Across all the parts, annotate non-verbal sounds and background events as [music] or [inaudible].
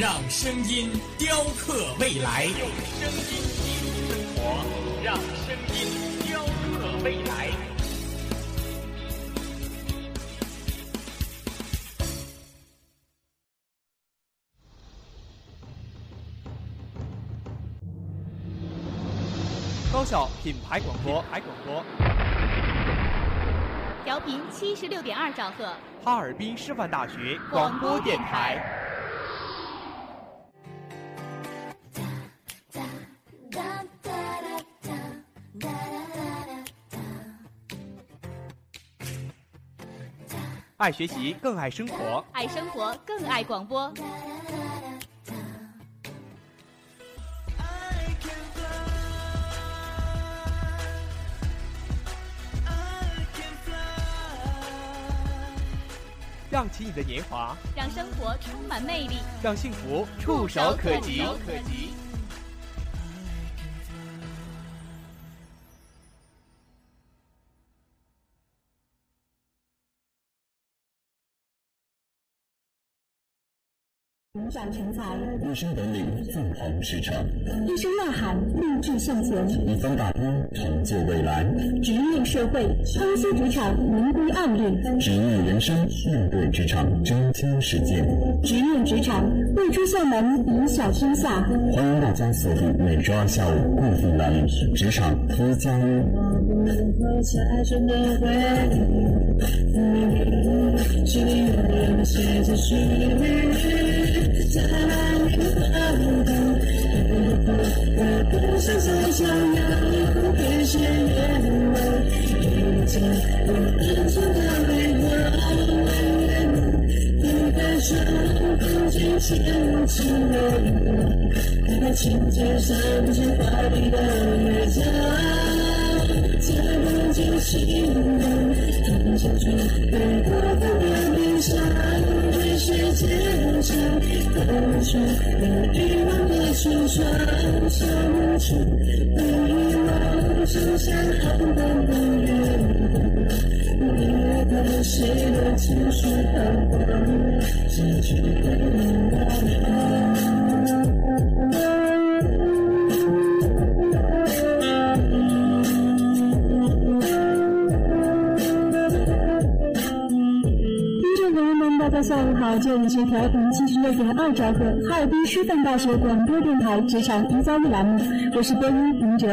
让声音雕刻未来。用声音记录生活，让声音雕刻未来。高校品牌广播，牌广播，调频七十六点二兆赫，哈尔滨师范大学广播电台。爱学习，更爱生活；爱生活，更爱广播。让起你的年华，让生活充满魅力，让幸福触手可及。扭转成才，一身本领纵横驰骋，一声呐喊励志向前，一方大波成就未来。职业社会，剖析职场明规暗律；职业人生，面对职场真枪实践。职业职场，未出校门影响天下。欢迎大家锁定每周二下午固定栏目《职场一加一》。在哪里等待？不想再想要越陷越美，遇见我认真的泪光，你的手不见牵我起来，在琴键上写画笔的乐章，在梦境心中弹奏出最过分的悲伤。世界上，都是有欲望的橱窗，想不出遗忘，就像寒冬的月光，越看谁的情绪泛黄，失去的明白。下午好，这里是调频七十六点二兆赫，哈尔滨师范大学广播电台职场一加一栏目，我是播音林哲，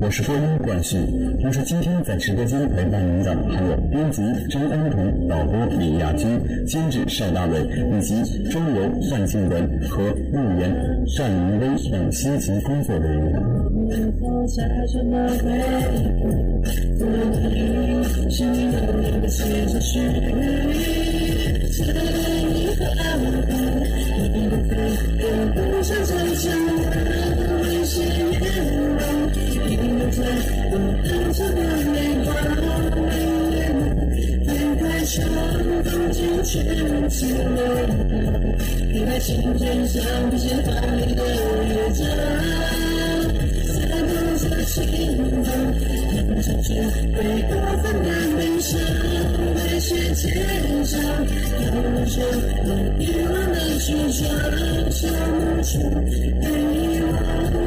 我是播音冠旭。同时，今天在直播间陪伴您的还有编辑张安彤、导播李亚军、监制邵大伟以及周游、范静文和陆岩、单云威等辛勤工作人员。在你和我，不想再想那些愿望，因为在我暗藏的泪光，离开窗，风景全起落，离开琴键上不写华丽的乐章，唱出最过分的悲伤，在世界上，有着我遗忘的橱窗，想不出遗忘，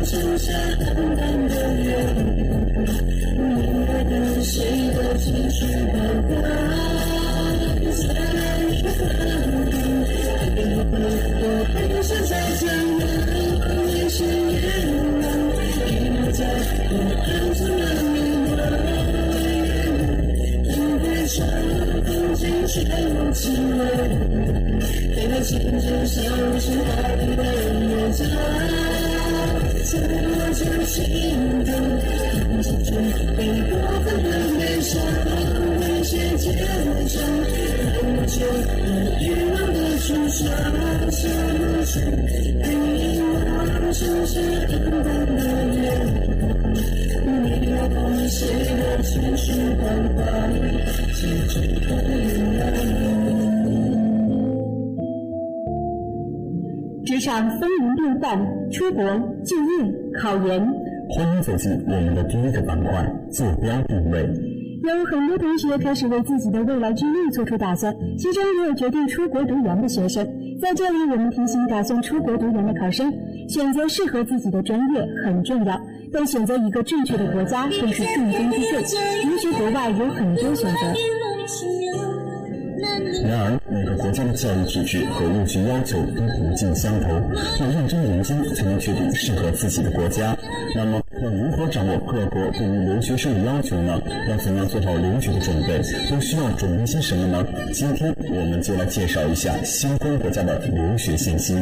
剩下淡淡的月光，你爱的谁的情绪泛黄，在哪一刻，我不想再讲了，那些愿望，遗落在我暗藏全无情味，飞到琴键上是华丽的乐章，在我掌心中，弹奏出最过分的悲伤，为谁坚强？弹奏我欲望的橱窗，想不出。是是平淡的夜，你要奉献的全是关怀，是最场风云变幻，出国、就业、考研，欢迎走进我们的第一个板块——坐标定位。有很多同学开始为自己的未来之路做出打算，其中也有决定出国读研的学生。在这里，我们提醒打算出国读研的考生，选择适合自己的专业很重要，但选择一个正确的国家更是重中之重。留学国外有很多选择。然而，每个国家的教育体制和入学要求都不尽相同，要认真研究才能确定适合自己的国家。那么，要如何掌握各国对于留学生的要求呢？要怎样做好留学的准备？都需要准备些什么呢？今天我们就来介绍一下相关国家的留学信息。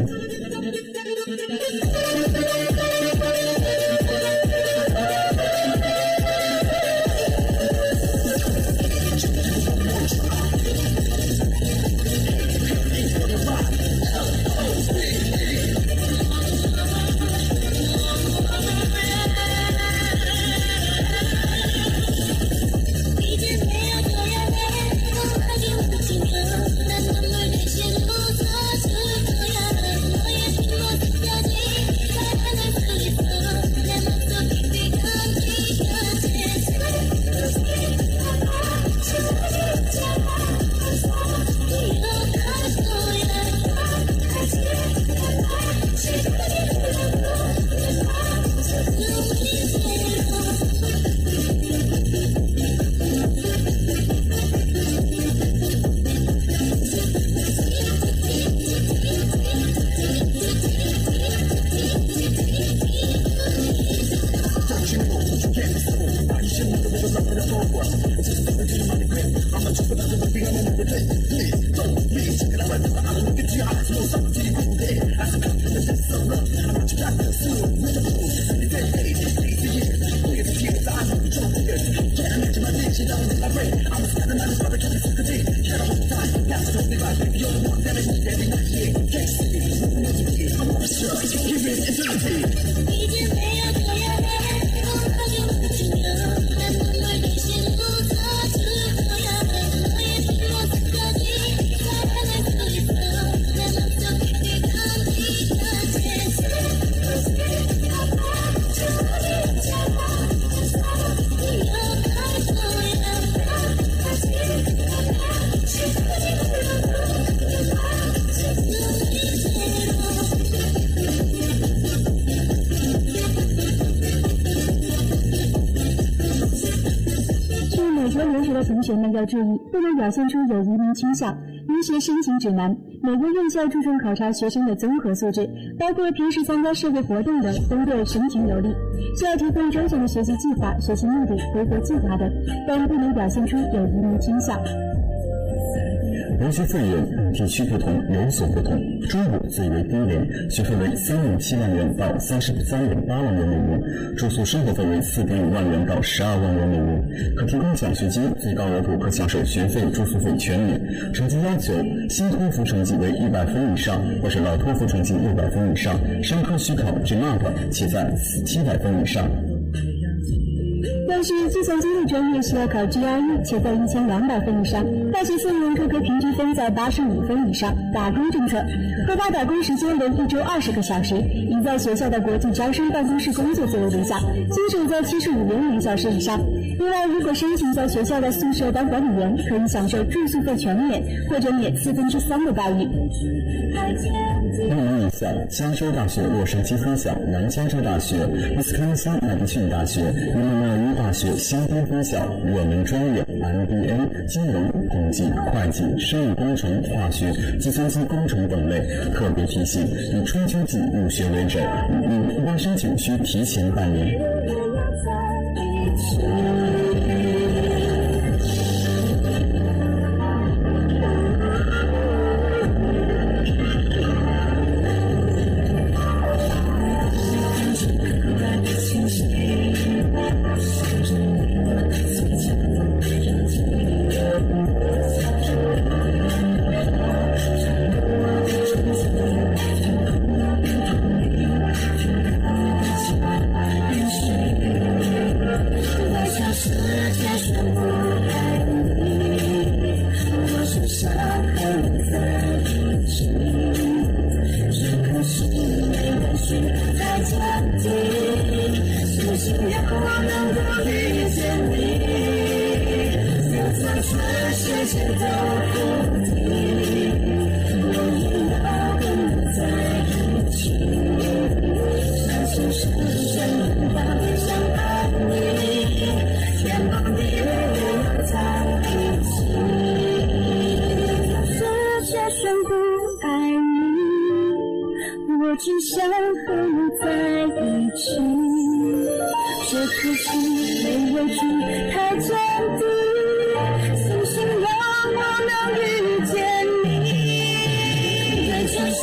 人们要注意，不能表现出有移民倾向。留学申请指南：美国院校注重考察学生的综合素质，包括平时参加社会活动的都对申请有利，需要提供周全的学习计划、学习目的、回国计划等，但不能表现出有移民倾向。留学费用地区不同有所不同，中国最为低廉，学费为三点七万元到三十三点八万元每年，住宿生活费为四点五万元到十二万元每年，可提供奖学金，最高额度可享受学费、住宿费全免。成绩要求：新托福成绩为一百分以上，或是老托福成绩六百分以上，商科需考 GMAT 且在七百分以上。但是计算机的专业需要考 GRE，且在一千两百分以上。大学四年各科平均分在八十五分以上。打工政策，合法打工时间为一周二十个小时，以在学校的国际招生办公室工作作为理想，薪水在七十五元每小时以上。另外，如果申请在学校的宿舍当管理员，可以享受住宿费全免或者免四分之三的待遇。一名以下：加州大学洛杉矶分校、南加州大学、威斯康星麦迪逊大学、伊利诺伊化学相关分校。我们专业：MBA、金融、统计、会计、生物工程、化学、计算机工程等类。特别提醒：以春秋季入学为准，一般申请需提前半年。只可惜没有去太坚定，星星让我能遇见你。在全世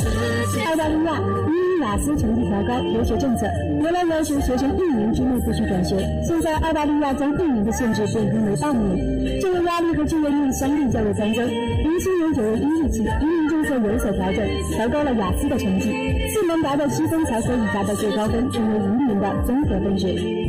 界，澳大利亚因雅思成绩调高留学政策，原来要求学生一年之内必须转学，现在澳大利亚将一年的限制变更为半年，就业压力和就业率相对较为参增。零七年九月一日起，移民政策有所调整，调高了雅思的成绩，四门达到七分才可以达到最高分，成为移民的综合分值。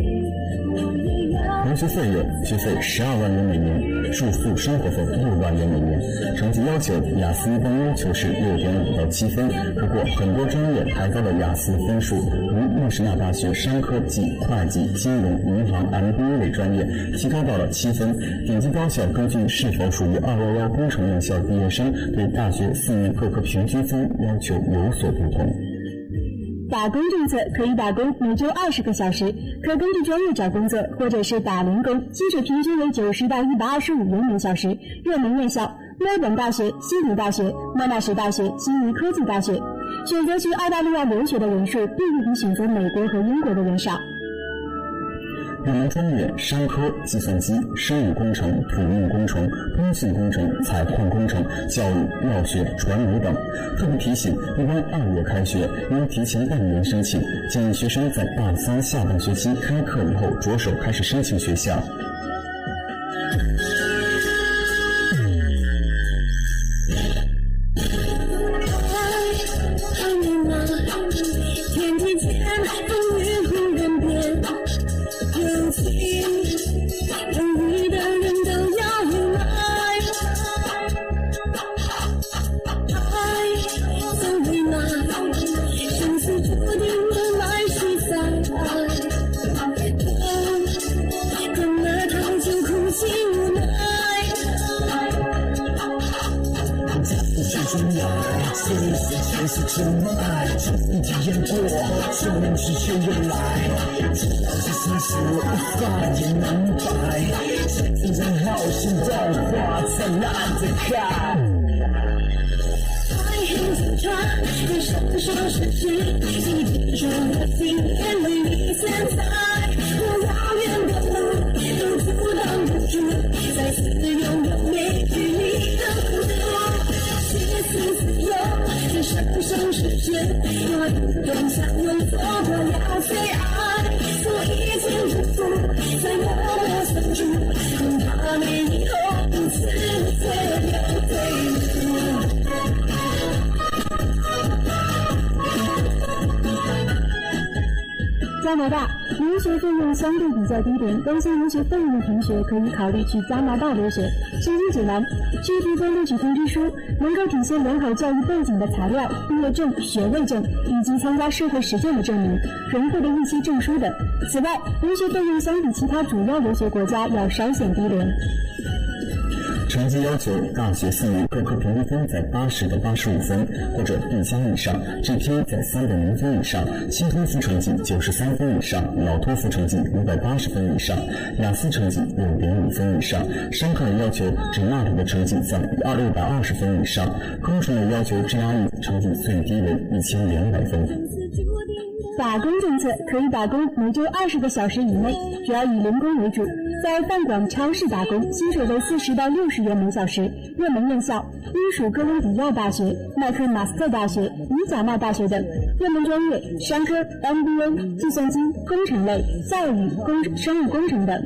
学费用：学费十二万元每年，住宿生活费六万元每年。成绩要求：雅思一般要求是六点五到七分，不过很多专业抬高了雅思分数，如莫什纳大学商科及会计、金融、银行 MBA 类专业提高到了七分。顶级高校根据是否属于二幺幺工程院校毕业生，对大学四年各科平均分要求有所不同。打工政策可以打工，每周二十个小时，可根据专业找工作，或者是打零工，薪水平均为九十到一百二十五元每小时。热门院校：墨尔本大学、悉尼大学、莫纳什大学、悉尼科技大学。选择去澳大利亚留学的人数，并不比选择美国和英国的人少。热门专业：商科、计算机、生物工程、土木工程、通信工程、采矿工程、教育、药学、传媒等。特别提醒：一般二月开学，应提前半年申请。建议学生在大三下半学期开课以后着手开始申请学校。Yeah. [laughs] 拿大留学费用相对比较低廉，担心留学费用的同学可以考虑去加拿大留学。申请指南：需提供录取通知书，能够体现良好教育背景的材料、毕业证、学位证以及参加社会实践的证明、荣获的一些证书等。此外，留学费用相比其他主要留学国家要稍显低廉。成绩要求：大学四年各科平均分在八十到八十五分，或者 B 加以上；GPA 在三点零分以上；新托福成绩九十三分以上；老托福成绩五百八十分以上；雅思成绩六点五分以上。商科类要求 GMAT 的成绩在二六百二十分以上；工程类要求 GRE 成绩最低为一千两百分。打工政策可以打工，每周二十个小时以内，主要以零工为主。在饭馆、超市打工，薪水为四十到六十元每小时。热门院校：英属哥伦比亚大学、麦克马斯特大学、尼贾纳大学等。热门专业：商科、MBA、计算机、工程类、教育、工、生物工程等。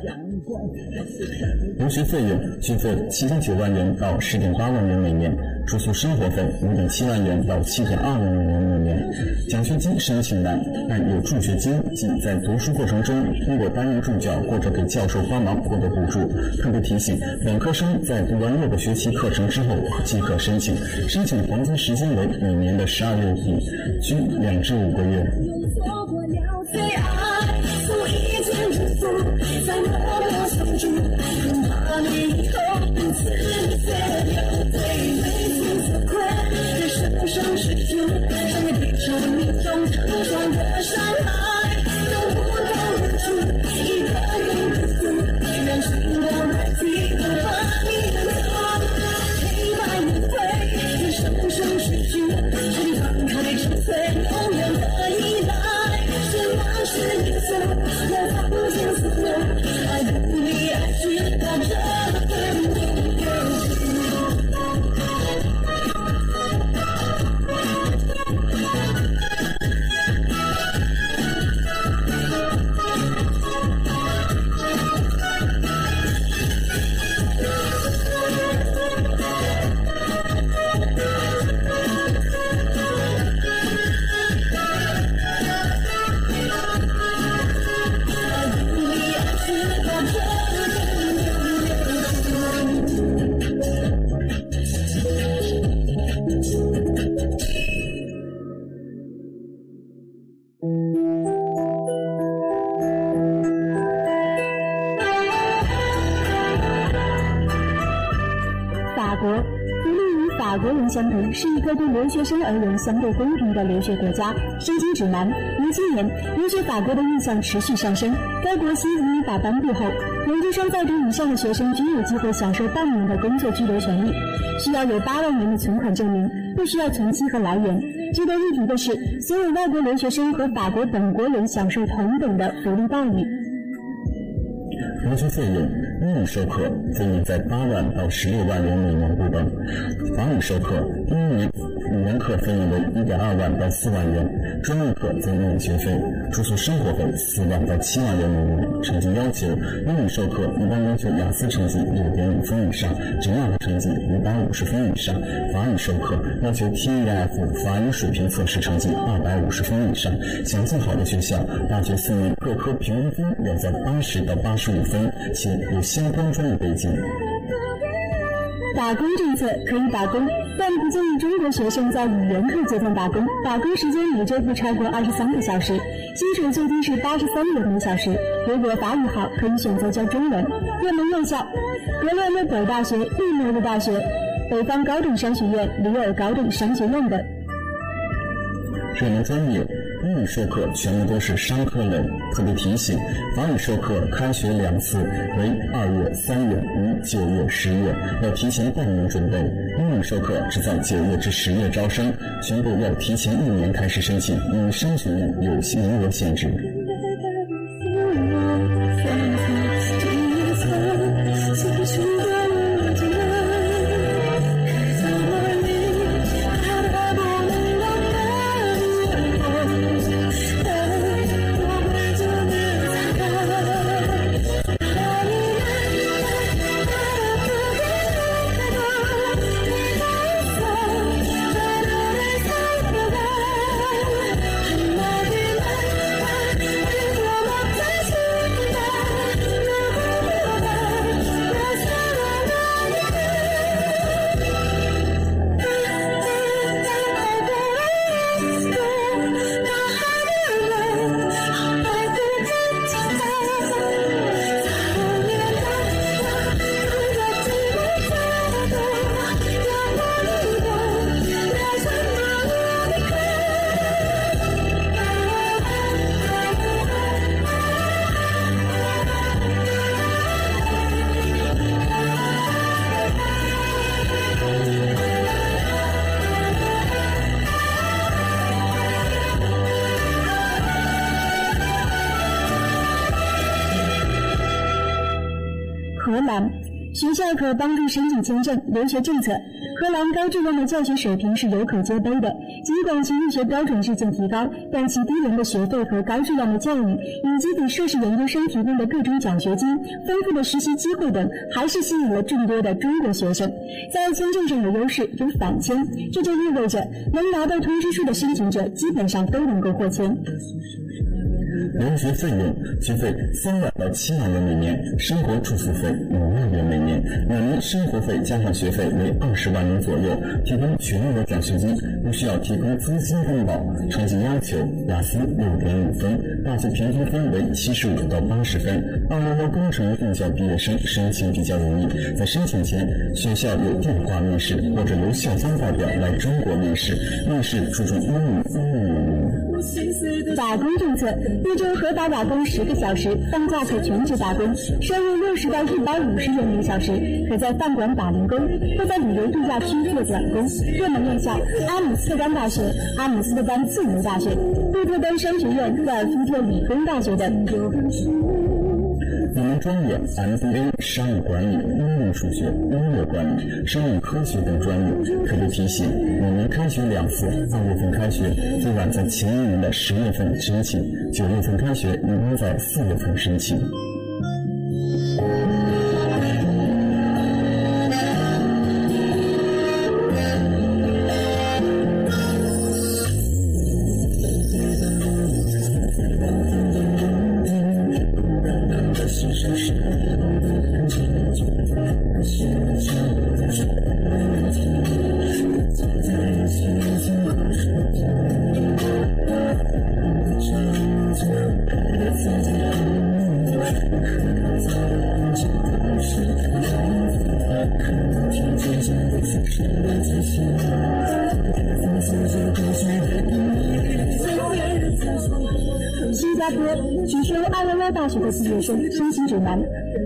留学费用：学费七点九万元到十点八万元每年，住宿生活费五点七万元到七点二万元每年。奖学金申请难，但有助学金，即在读书过程中通过担任助教或者给教授帮忙获得补助。特别提醒，本科生在读完六个学期课程之后即可申请，申请黄金时间为每年的十二月底，需两至五个月。你中成双的伤害，相同，是一个对留学生而言相对公平的留学国家。申请指南：零七年，留学法国的意向持续上升。该国新移民法颁布后，研究生在读以上的学生均有机会享受半年的工作居留权利，需要有八万元的存款证明，不需要存期和来源。值得一提的是，所有外国留学生和法国本国人享受同等的福利待遇。留学费用，英语授课费用在八万到十六万元每年不等；法语授课，英语年语言课费用为一点二万到四万元，专业课则免学费，住宿生活费四万到七万元每年。成绩要求，英语授课一般要求雅思成绩六点五分以上，GMAT 成绩五百五十分以上；法语授课要求 TEF 法语水平测试成绩二百五十分以上。想进好的学校，大学四年各科平均分要在八十到八十五分。且有相关专业背景。打工政策可以打工，但不建议中国学生在语言课阶段打工。打工时间也就不超过二十三个小时，薪水最低是八十三元每小时。如果法语好，可以选择教中文。热门院校：格勒诺贝尔大学、利莫日大学、北方高等商学院、里尔高等商学院等。热门专业。英语授课全部都是商科类，特别提醒：法语授课开学两次，为二月、三月与九月、十月，要提前半年准备。英语授课只在九月至十月招生，全部要提前一年开始申请，因商学院有名额限制。学校可帮助申请签证、留学政策。荷兰高质量的教学水平是有口皆碑的，尽管其入学标准日渐提高，但其低廉的学费和高质量的教育，以及给硕士研究生提供的各种奖学金、丰富的实习机会等，还是吸引了众多的中国学生。在签证上有优势，有返签，这就意味着能拿到通知书的申请者基本上都能够获签。留学费用，学费三万到七万元每年，生活住宿费五万元每年，两年生活费加上学费为二十万元左右，提供全额奖学金，不需要提供资金担保。成绩要求：雅思六点五分，大学平均分为七十五到八十分。二幺幺工程院校毕业生申请比较容易，在申请前，学校有电话面试，或者由校方代表来中国面试，面试注重英语、英语。打工政策，一周合法打工十个小时，放假可全职打工，收入六十到一百五十元每小时，可在饭馆打零工，或在旅游度假区做短工。热门院校：阿姆斯特丹大学、阿姆斯特丹自由大学、鹿特丹商学院、赫尔福特理工大学等。我们专业 MBA 商务管理、应用数学、音乐管理、生物科学等专业，特别提醒：每年开学两次，二月份开学最晚在前一年的十月份申请，九月份开学一般在四月份申请。新加坡，学生二幺幺大学的毕业生申请指南。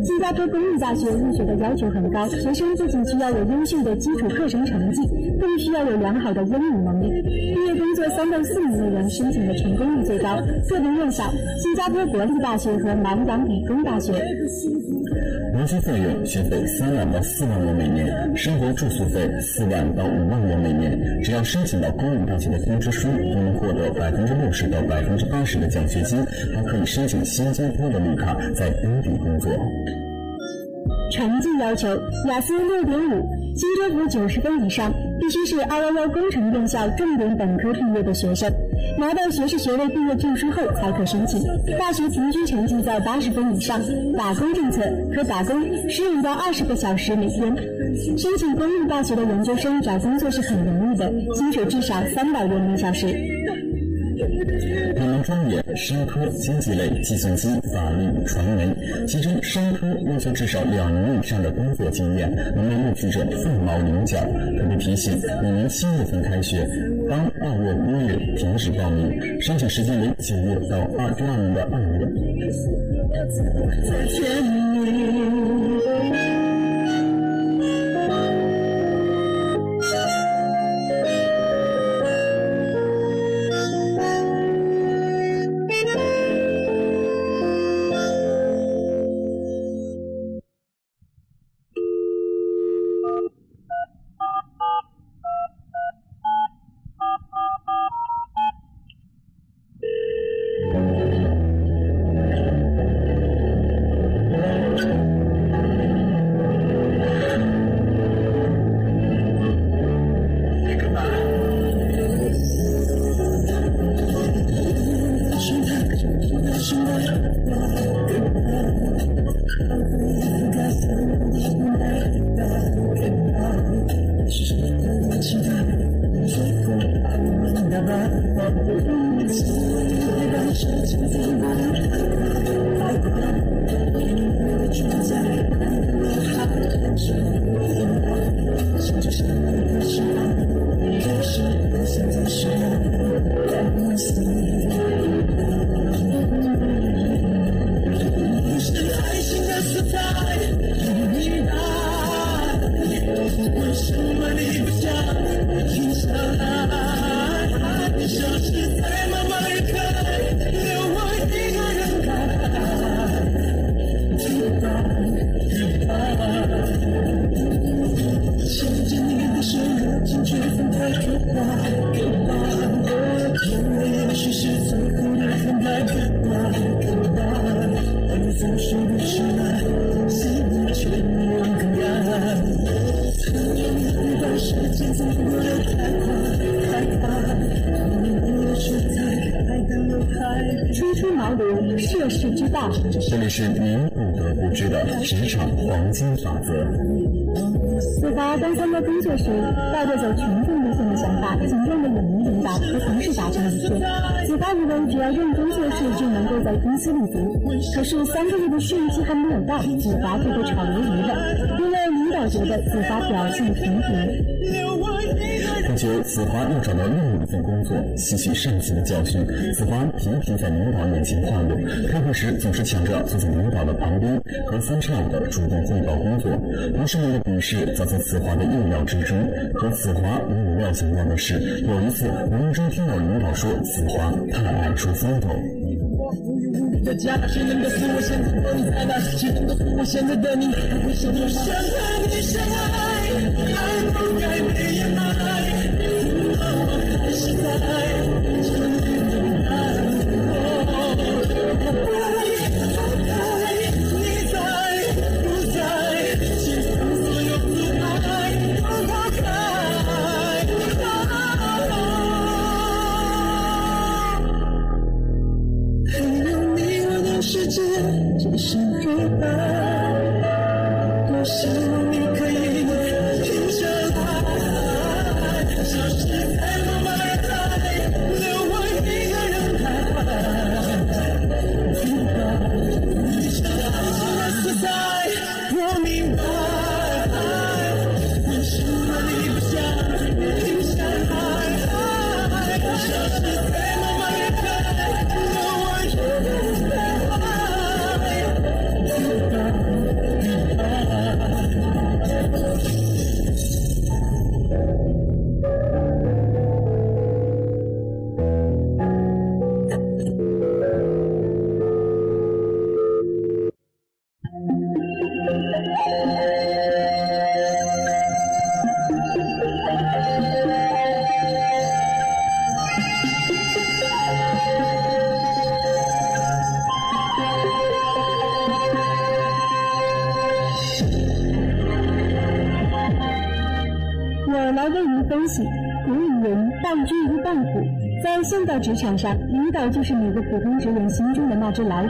新加坡公立大学入学的要求很高，学生不仅需要有优秀的基础课程成绩，更需要有良好的英语能力。毕业工作三到四年的人申请的成功率最高，特别院校：新加坡国立大学和南洋理工大学。留学费用：学费三万到四万元每年，生活住宿费四万到五万元每年。只要申请到公立大学的通知书，都能获得百分之六十到百分之八十的奖学金，还可以申请新加坡的绿卡，在当地工作。成绩要求：雅思六点五，新托福九十分以上，必须是二幺幺工程院校重点本科毕业的学生，拿到学士学位毕业证书后才可申请。大学平均成绩在八十分以上。打工政策：可打工十五到二十个小时每天。申请公立大学的研究生找工作是很容易的，薪水至少三百元每小时。我们专业：商科、经济类、计算机、法律、传媒。其中，商科要求至少两年以上的工作经验，能为录取者凤毛麟角。特别提醒：每年七月份开学，当二月、一月停止报名，申请时间为九月到二第二年的二月。初出茅庐，涉世之道。这里是您不得不知的职场黄金法则。子华刚参加工作时，带着走群众路线的想法，紧张的勇和同事达成一致。子华以为只要认真做事就能够在公司立足，可是三个月的试用期还没有到，子华就被炒鱿鱼了，因为领导觉得子华表现平平。不久，子华又找到另一份工作，吸取上次的教训，子华频频在领导面前晃悠，开会时总是抢着坐在领导的旁边，和三差五的主动汇报工作。同事们的鄙视早在子华的意料之中。和子华没有料想到的是，有一次无意中听到领导说子华太爱出风头。的家，谁能告诉我现在的你？谁能告诉我现在的你还会想你可以停下来，消失在茫茫到职场上，领导就是每个普通职员心中的那只老虎。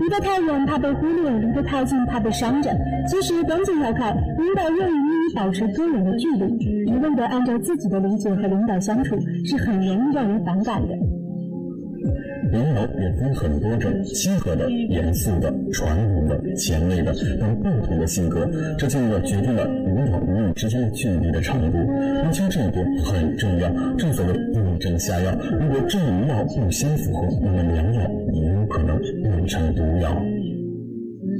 离得太远怕被忽略，离得太近怕被伤着。其实关键要看领导愿意与你保持多远的距离。一味的按照自己的理解和领导相处，是很容易让人反感的。领导也分很多种，亲和的、严肃的、传统的、前卫的等不同的性格，这进而决定了领导与你之间的距离的长度。分清这一点很重要。正所谓对症下药，如果这一药不相符合，那么良药也有可能变成毒药。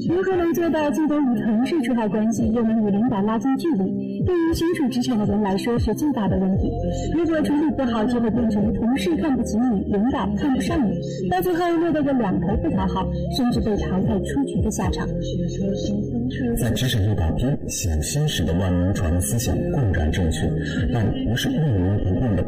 如何能做到既能与同事处好关系，又能与领导拉近距离？对于身处职场的人来说是最大的问题。如果处理不好，就会变成同事看不起你，领导看不上你，到最后落得个两头不讨好，甚至被淘汰出局的下场。在职场上打拼，小心驶的万能船思想固然正确，但不是万能不变的。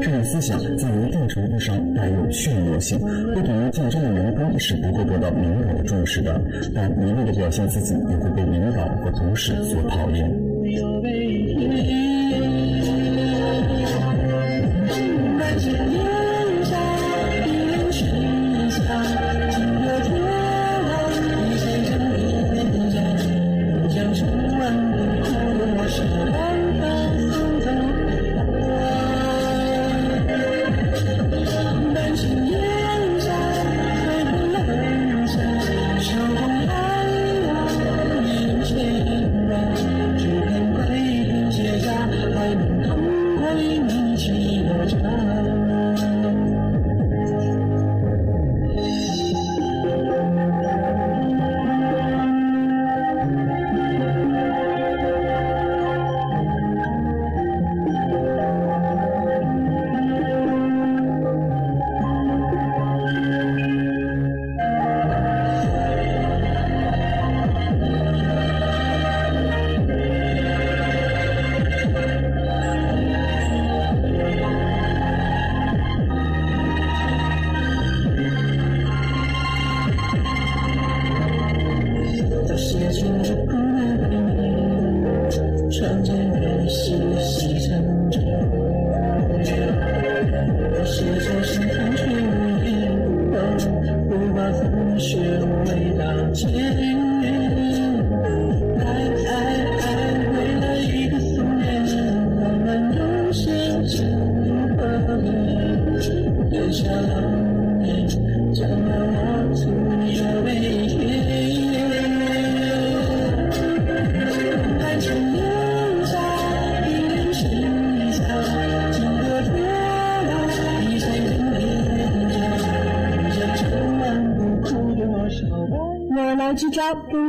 这种思想在一定程度上带有炫耀性，不等于竞争的员工是不会得到领导的重视的，但一味的表现自己，也会被领导和同事所讨厌。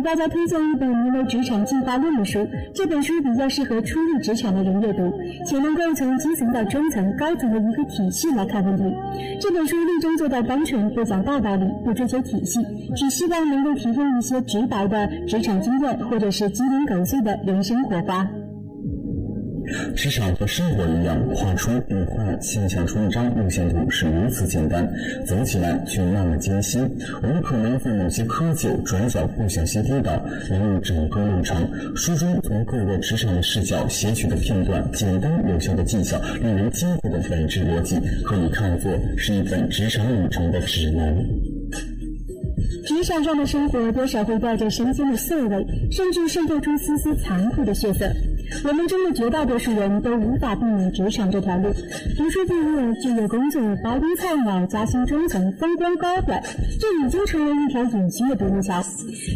大家推荐一本名为《职场进化论》的书。这本书比较适合初入职场的人阅读，且能够从基层到中层、高层的一个体系来看问题。这本书力争做到单纯，不讲大道理，不追求体系，只希望能够提供一些直白的职场经验，或者是鸡零狗碎的人生火花。职场和生活一样，画出并画现象出一张路线图是如此简单，走起来却那么艰辛。我们可能在某些窠臼、转角不小心跌倒，然而整个路程，书中从各个职场的视角写取的片段，简单有效的技巧，令人惊呼的本质逻辑，可以看作是一本职场旅程的指南。职场上的生活多少会带着生鲜的涩味，甚至渗透出丝丝残酷的血色。我们中的绝大多数人都无法避免职场这条路。读书毕业、就业工作、白丁菜鸟、加薪中层、风光高管，这已经成为一条隐形的独木桥。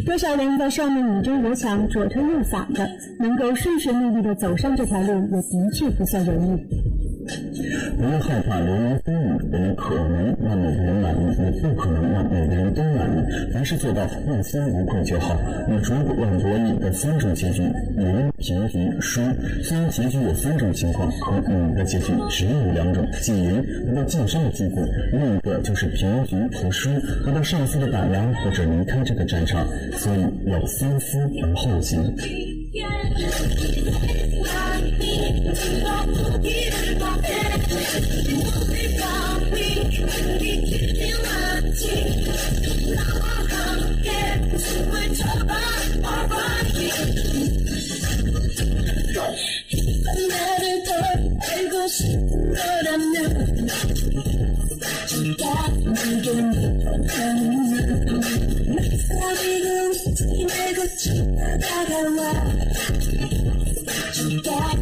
多少人在上面你争我抢、左推右搡的，能够顺顺利利地走上这条路，也的确不算容易。不要害怕流言蜚语，我们可能让每个人满意，也不可能让每个人都满意。凡事做到问心无愧就好。你如果问博你的三种结局：赢、平局、输。虽然结局有三种情况，可你的结局只有两种：即赢，得到晋升的机会；另一个就是平局和输，得到上司的打压或者离开这个战场。所以要三思而后行。Yeah.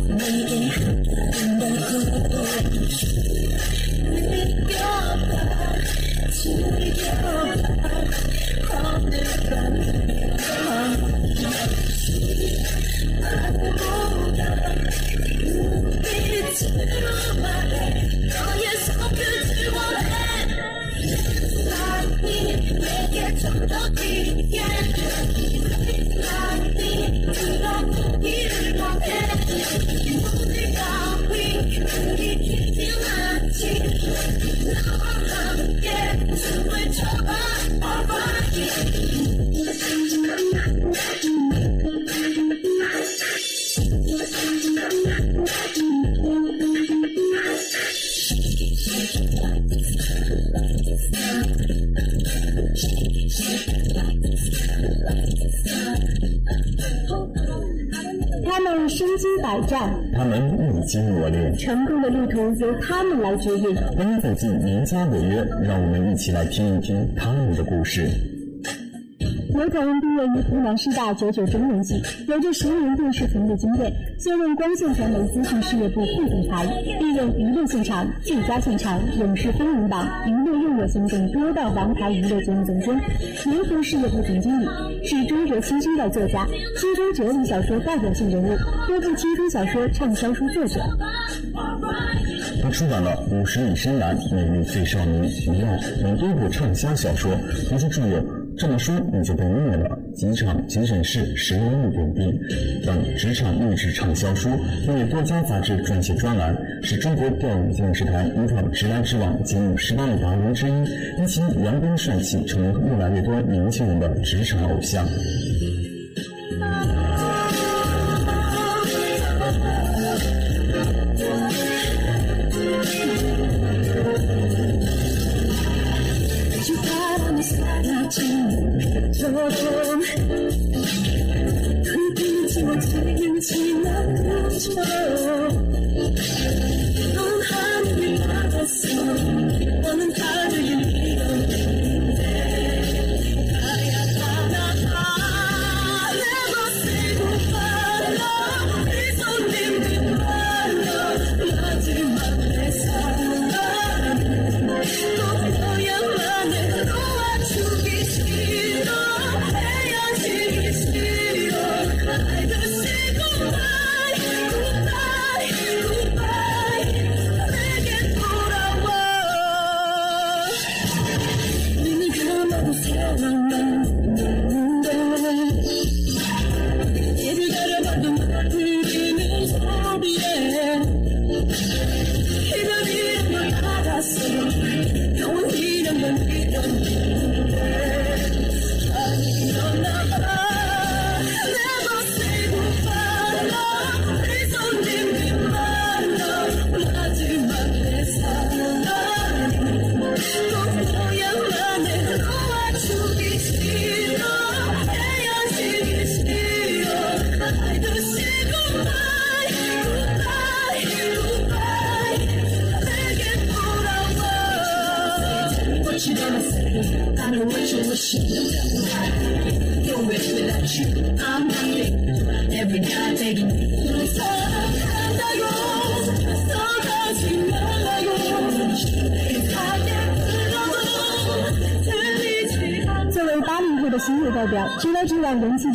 百战，他们历经磨练，成功的路途由他们来决定。欢迎走进名家北约，让我们一起来听一听他们的故事。刘同毕业于湖南师大九九中文系，有着十年电视从业经验，现任光线传媒资讯事业部副总裁，历任娱乐现场、最佳现场、影视风云榜、娱热热星等多档王牌娱乐节目总监，联合事业部总经理，是中国新生代作家、青春哲理小说代表性人物，多部青春小说畅销书作者。他出版了《五十里深蓝》《美丽最少女》《尼奥》等多部畅销小说，同时著有《这本书你就被虐了》《机场急诊室》《十年一点滴》等职场励志畅销书，并为多家杂志撰写专栏，是中国电影电视台依靠直来直往节目十大女达人之一，因其阳光帅气，成为越来越多年轻人的职场偶像。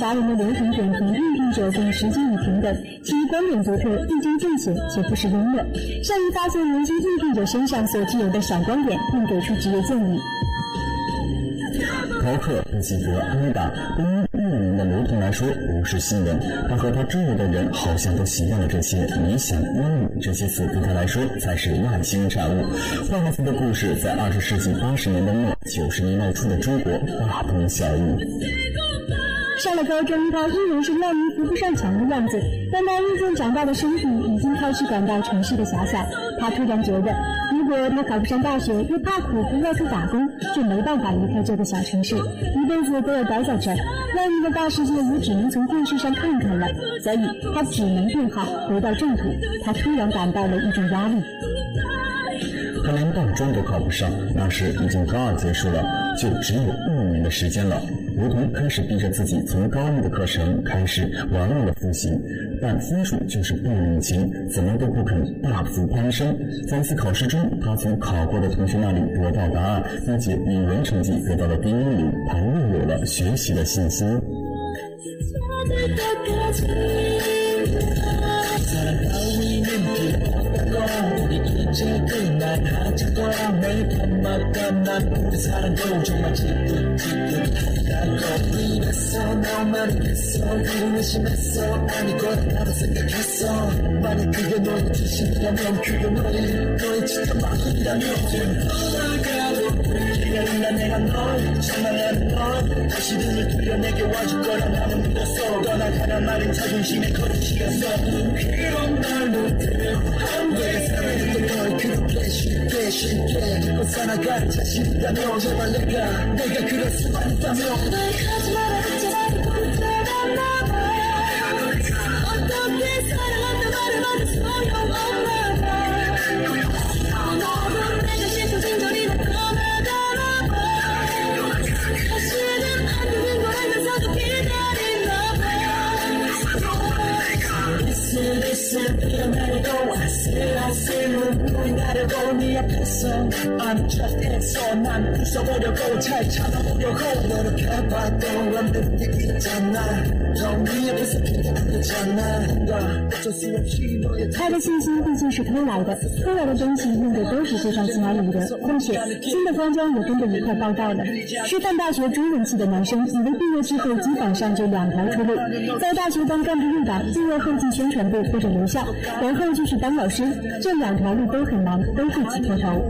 达人的刘同点评应聘者更实际与平等，其观点独特，一针见血，且不失幽默，善于发现年轻应聘者身上所具有的闪光点，并给出职业建议。逃课、不及格、挨打，对于育龄的刘同来说不是新闻。他和他周围的人好像都习惯了这些理想、英语这些词，对他来说才是外星产物。坏孩子的故事在二十世纪八十年代末、九十年代初的中国大同小异。在高中，他依然是烂泥扶不上墙的样子，但他日渐长大的身体已经开始感到城市的狭小。他突然觉得，如果他考不上大学，又怕苦不要出打工，就没办法离开这个小城市，一辈子都要待在这儿。外面的大世界也只能从电视上看看了，所以他只能变好，回到正途。他突然感到了一种压力。他连大专都考不上，那时已经高二结束了，就只有一年的时间了。如同开始逼着自己从高一的课程开始玩命的复习，但分数就是不领情，怎么都不肯大幅攀升。在一次考试中，他从考过的同学那里得到答案，并且语文成绩得到了第一名，他又有了学习的信心。 난 아직도 매일 밤마다 난 우리 사랑도 정말 지긋지긋 난너 이랬어 너만 이랬어 그런 의심했어 아니건 나도 생각했어 만약 그게 너의 진심이라면 그게 너의 너의 진짜 마음이라면 돌아가도 우리가 있나 내가 널 장난하는 널 다시 눈을 돌려 내게 와줄 거라 나는 믿었어 떠나가란 말은 자존심에 거짓이었어 그런 말로 들어 의심해 벗어나갈 자신이라면 제발 내가 내가 그럴 수만 있다면 널 가지 마라 제발 불편한 나봐 어떻게 사랑한다 말을 받은 소용없나 봐 너는 내 자신 소진거리로 떠나가나 봐 사실은 안 되는 걸 알면서도 기다리나 봐 Listen, listen, feel me go I see, I see. 눈물이 나려고 네 앞에서 I'm just 했어 난 부숴보려고 잘 참아보려고 노력해봐도 안 있잖아 他的信心毕竟是偷来的，偷来的东西用的都是非常心安理得，况且新的方庄也跟着一块报道了。师范大学中文系的男生，以为毕业之后基本上就两条出路：在大学当干部入党，进入后进宣传部或者留校，然后就是当老师。这两条路都很难，都是挤破头。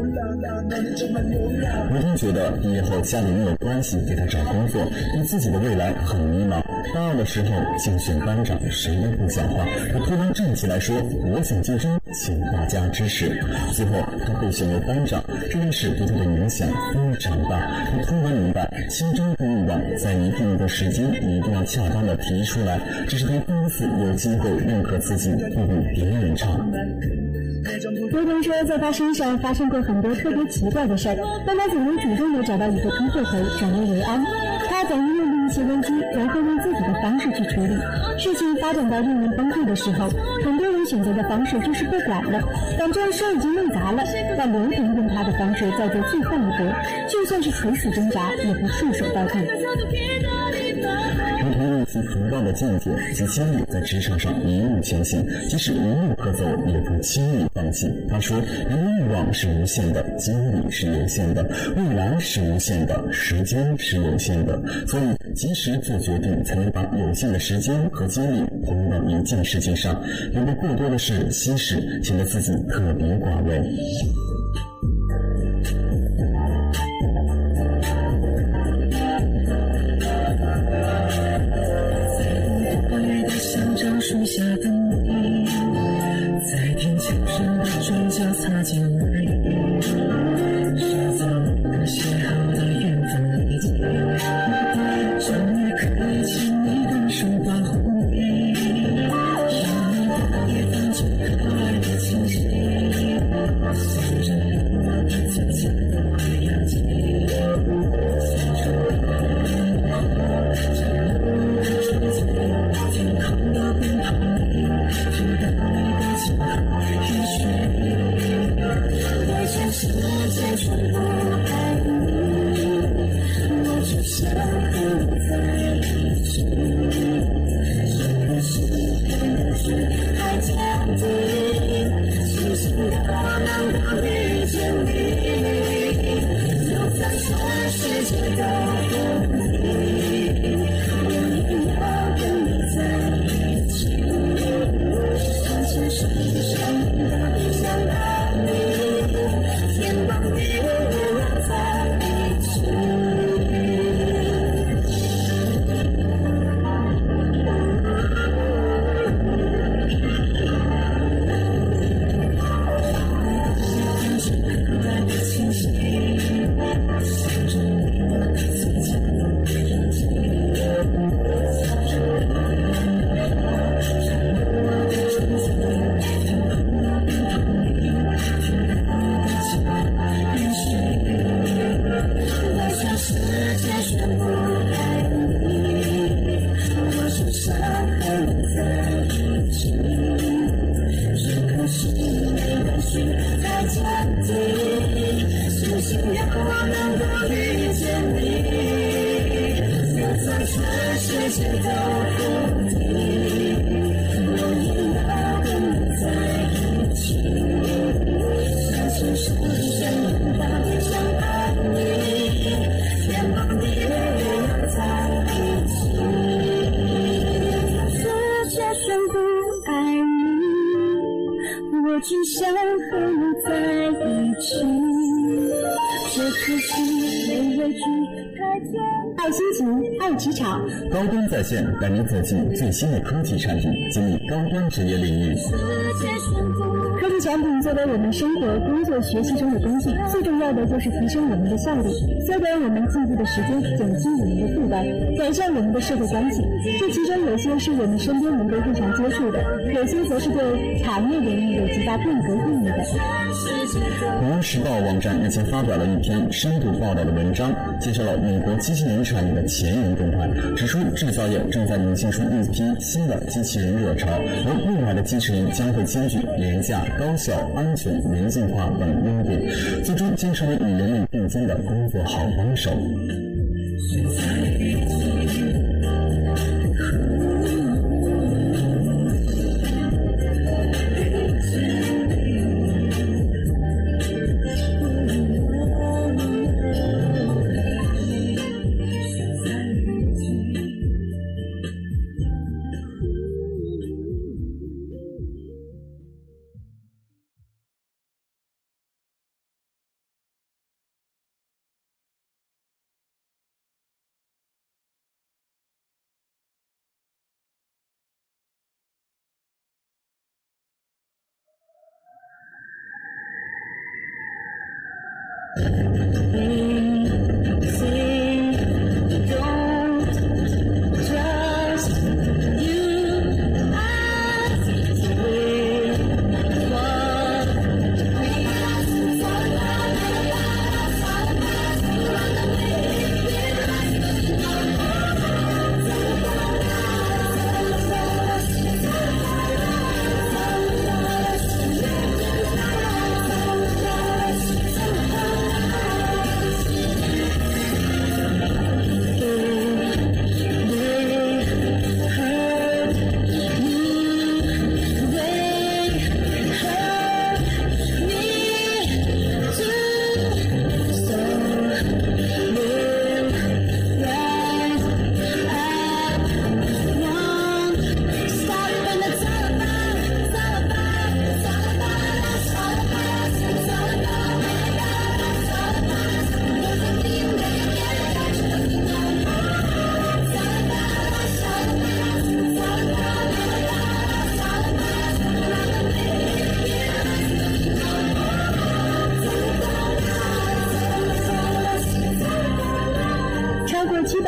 吴桐觉得毕业后家里没有关系给他找工作，对自己的未来很迷茫。大二的时候竞选班长，谁都不讲话，他突然站起来说：“我想竞争，请大家支持。”最后他被选为班长，这件事对他的影响非常大。他突然明白，心中不欲望，在一定的时间一定要恰当的提出来。这是他第一次有机会认可自己，不比别人差。如同说，在他身上发生过很多特别奇怪的事儿，但他总能主动的找到一个突破口，转危为安。他总于面一些危机，然后用自己的方式去处理。事情发展到令人崩溃的时候，很多人选择的方式就是不管了，反正事已经弄砸了。但刘婷用他的方式再做最后一搏，就算是垂死挣扎，也不束手待退。如同用其崇高的境界及经历，在职场上一路前行，即使无路可走，也不轻易放弃。他说：“人的欲望是无限的，精力是有限的，未来是无限的，时间是有限的。所以，及时做决定，才能把有限的时间和精力投入到一件事情上。有的过多的事稀释，显得自己特别寡味。”高端在线带您走进最新的科技产品，经历高端职业领域。科技产品作为我们生活、工作、学习中的工具，最重要的就是提升我们的效率，缩短我们进步的时间，减轻我们的负担，改善我们的社会关系。这其中有些是我们身边能够日常接触的，有些则是对产业领域有极大变革意义的。《纽约时报》网站日前发表了一篇深度报道的文章，介绍了美国机器人产业的前沿动态，指出制造业正在涌现出一批新的机器人热潮，而未来的机器人将会兼具廉价、高效、安全、人性化等优点，最终将成为与人类并肩的工作好帮手。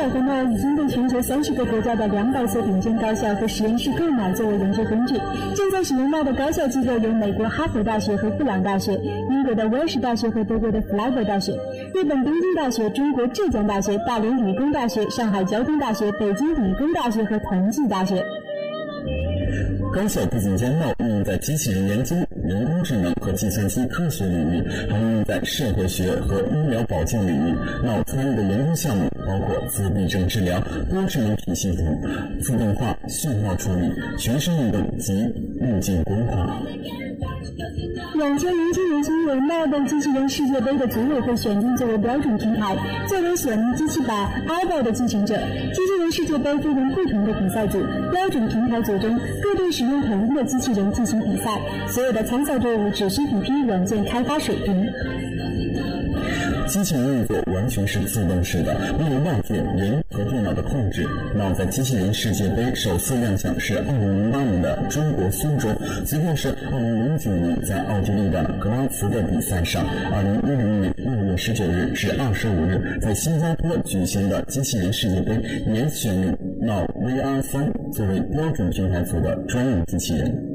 过七百个诺已经被全球三十个国家的两百所顶尖高校和实验室购买作为研究工具。正在使用到的高校机构有美国哈佛大学和布朗大学、英国的威尔士大学和德国的弗莱堡大学、日本东京大学、中国浙江大学、大连理工大学、上海交通大学、北京理工大学和同济大学。高校不仅将脑应用在机器人研究、人工智能和计算机科学领域，还应用在社会学和医疗保健领域。脑参与的研究项目包括自闭症治疗、多智能体系统、自动化、讯号处理、全身运动及路径规划。两千零七年新闻，那被机器人世界杯的组委会选定作为标准平台，作为索尼机器版 iPod 的继承者。机器人世界杯分为不同的比赛组，标准平台组中各队使用同一的机器人进行比赛，所有的参赛队伍只需比拼软件开发水平。机器人运作完全是自动式的，没有外界人和电脑的控制。那在机器人世界杯首次亮相是二零零八年的中国苏州，随后是二零零九年在奥地利的格拉茨的比赛上，二零一零年六月十九日至二十五日在新加坡举行的机器人世界杯也选用闹 VR 三作为标准平台组的专用机器人。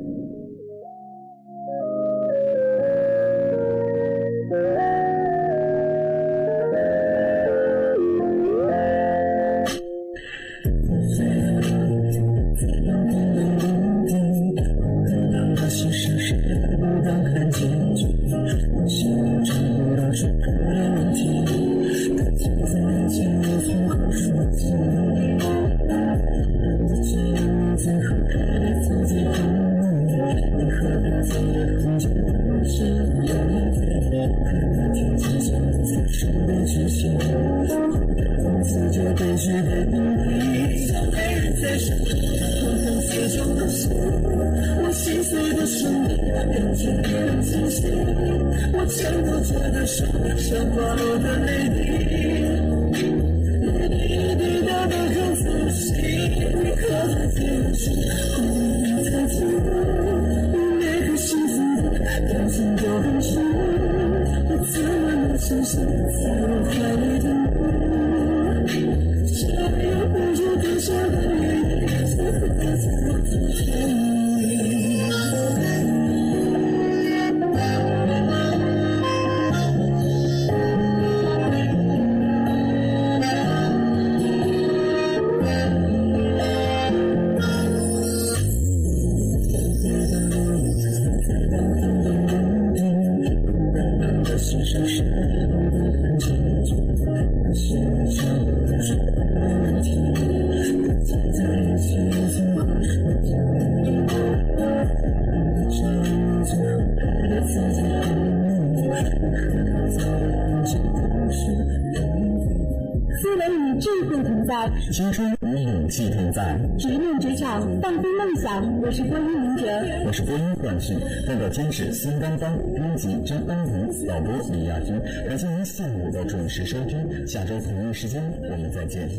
的生命，感情变清晰，我牵过这的手，像滑落的泪滴，一滴一滴答得很仔细，刻在记忆中，你才知道，每颗心思的感情都很深，我怎么能相信在我怀里青春与勇气同在，直面职场，放飞梦想。我是播音明哲，我是播音冠旭，代表监制孙丹丹，编辑张恩怡，导播李亚军。感谢您下午的准时收听，下周同一时间我们再见。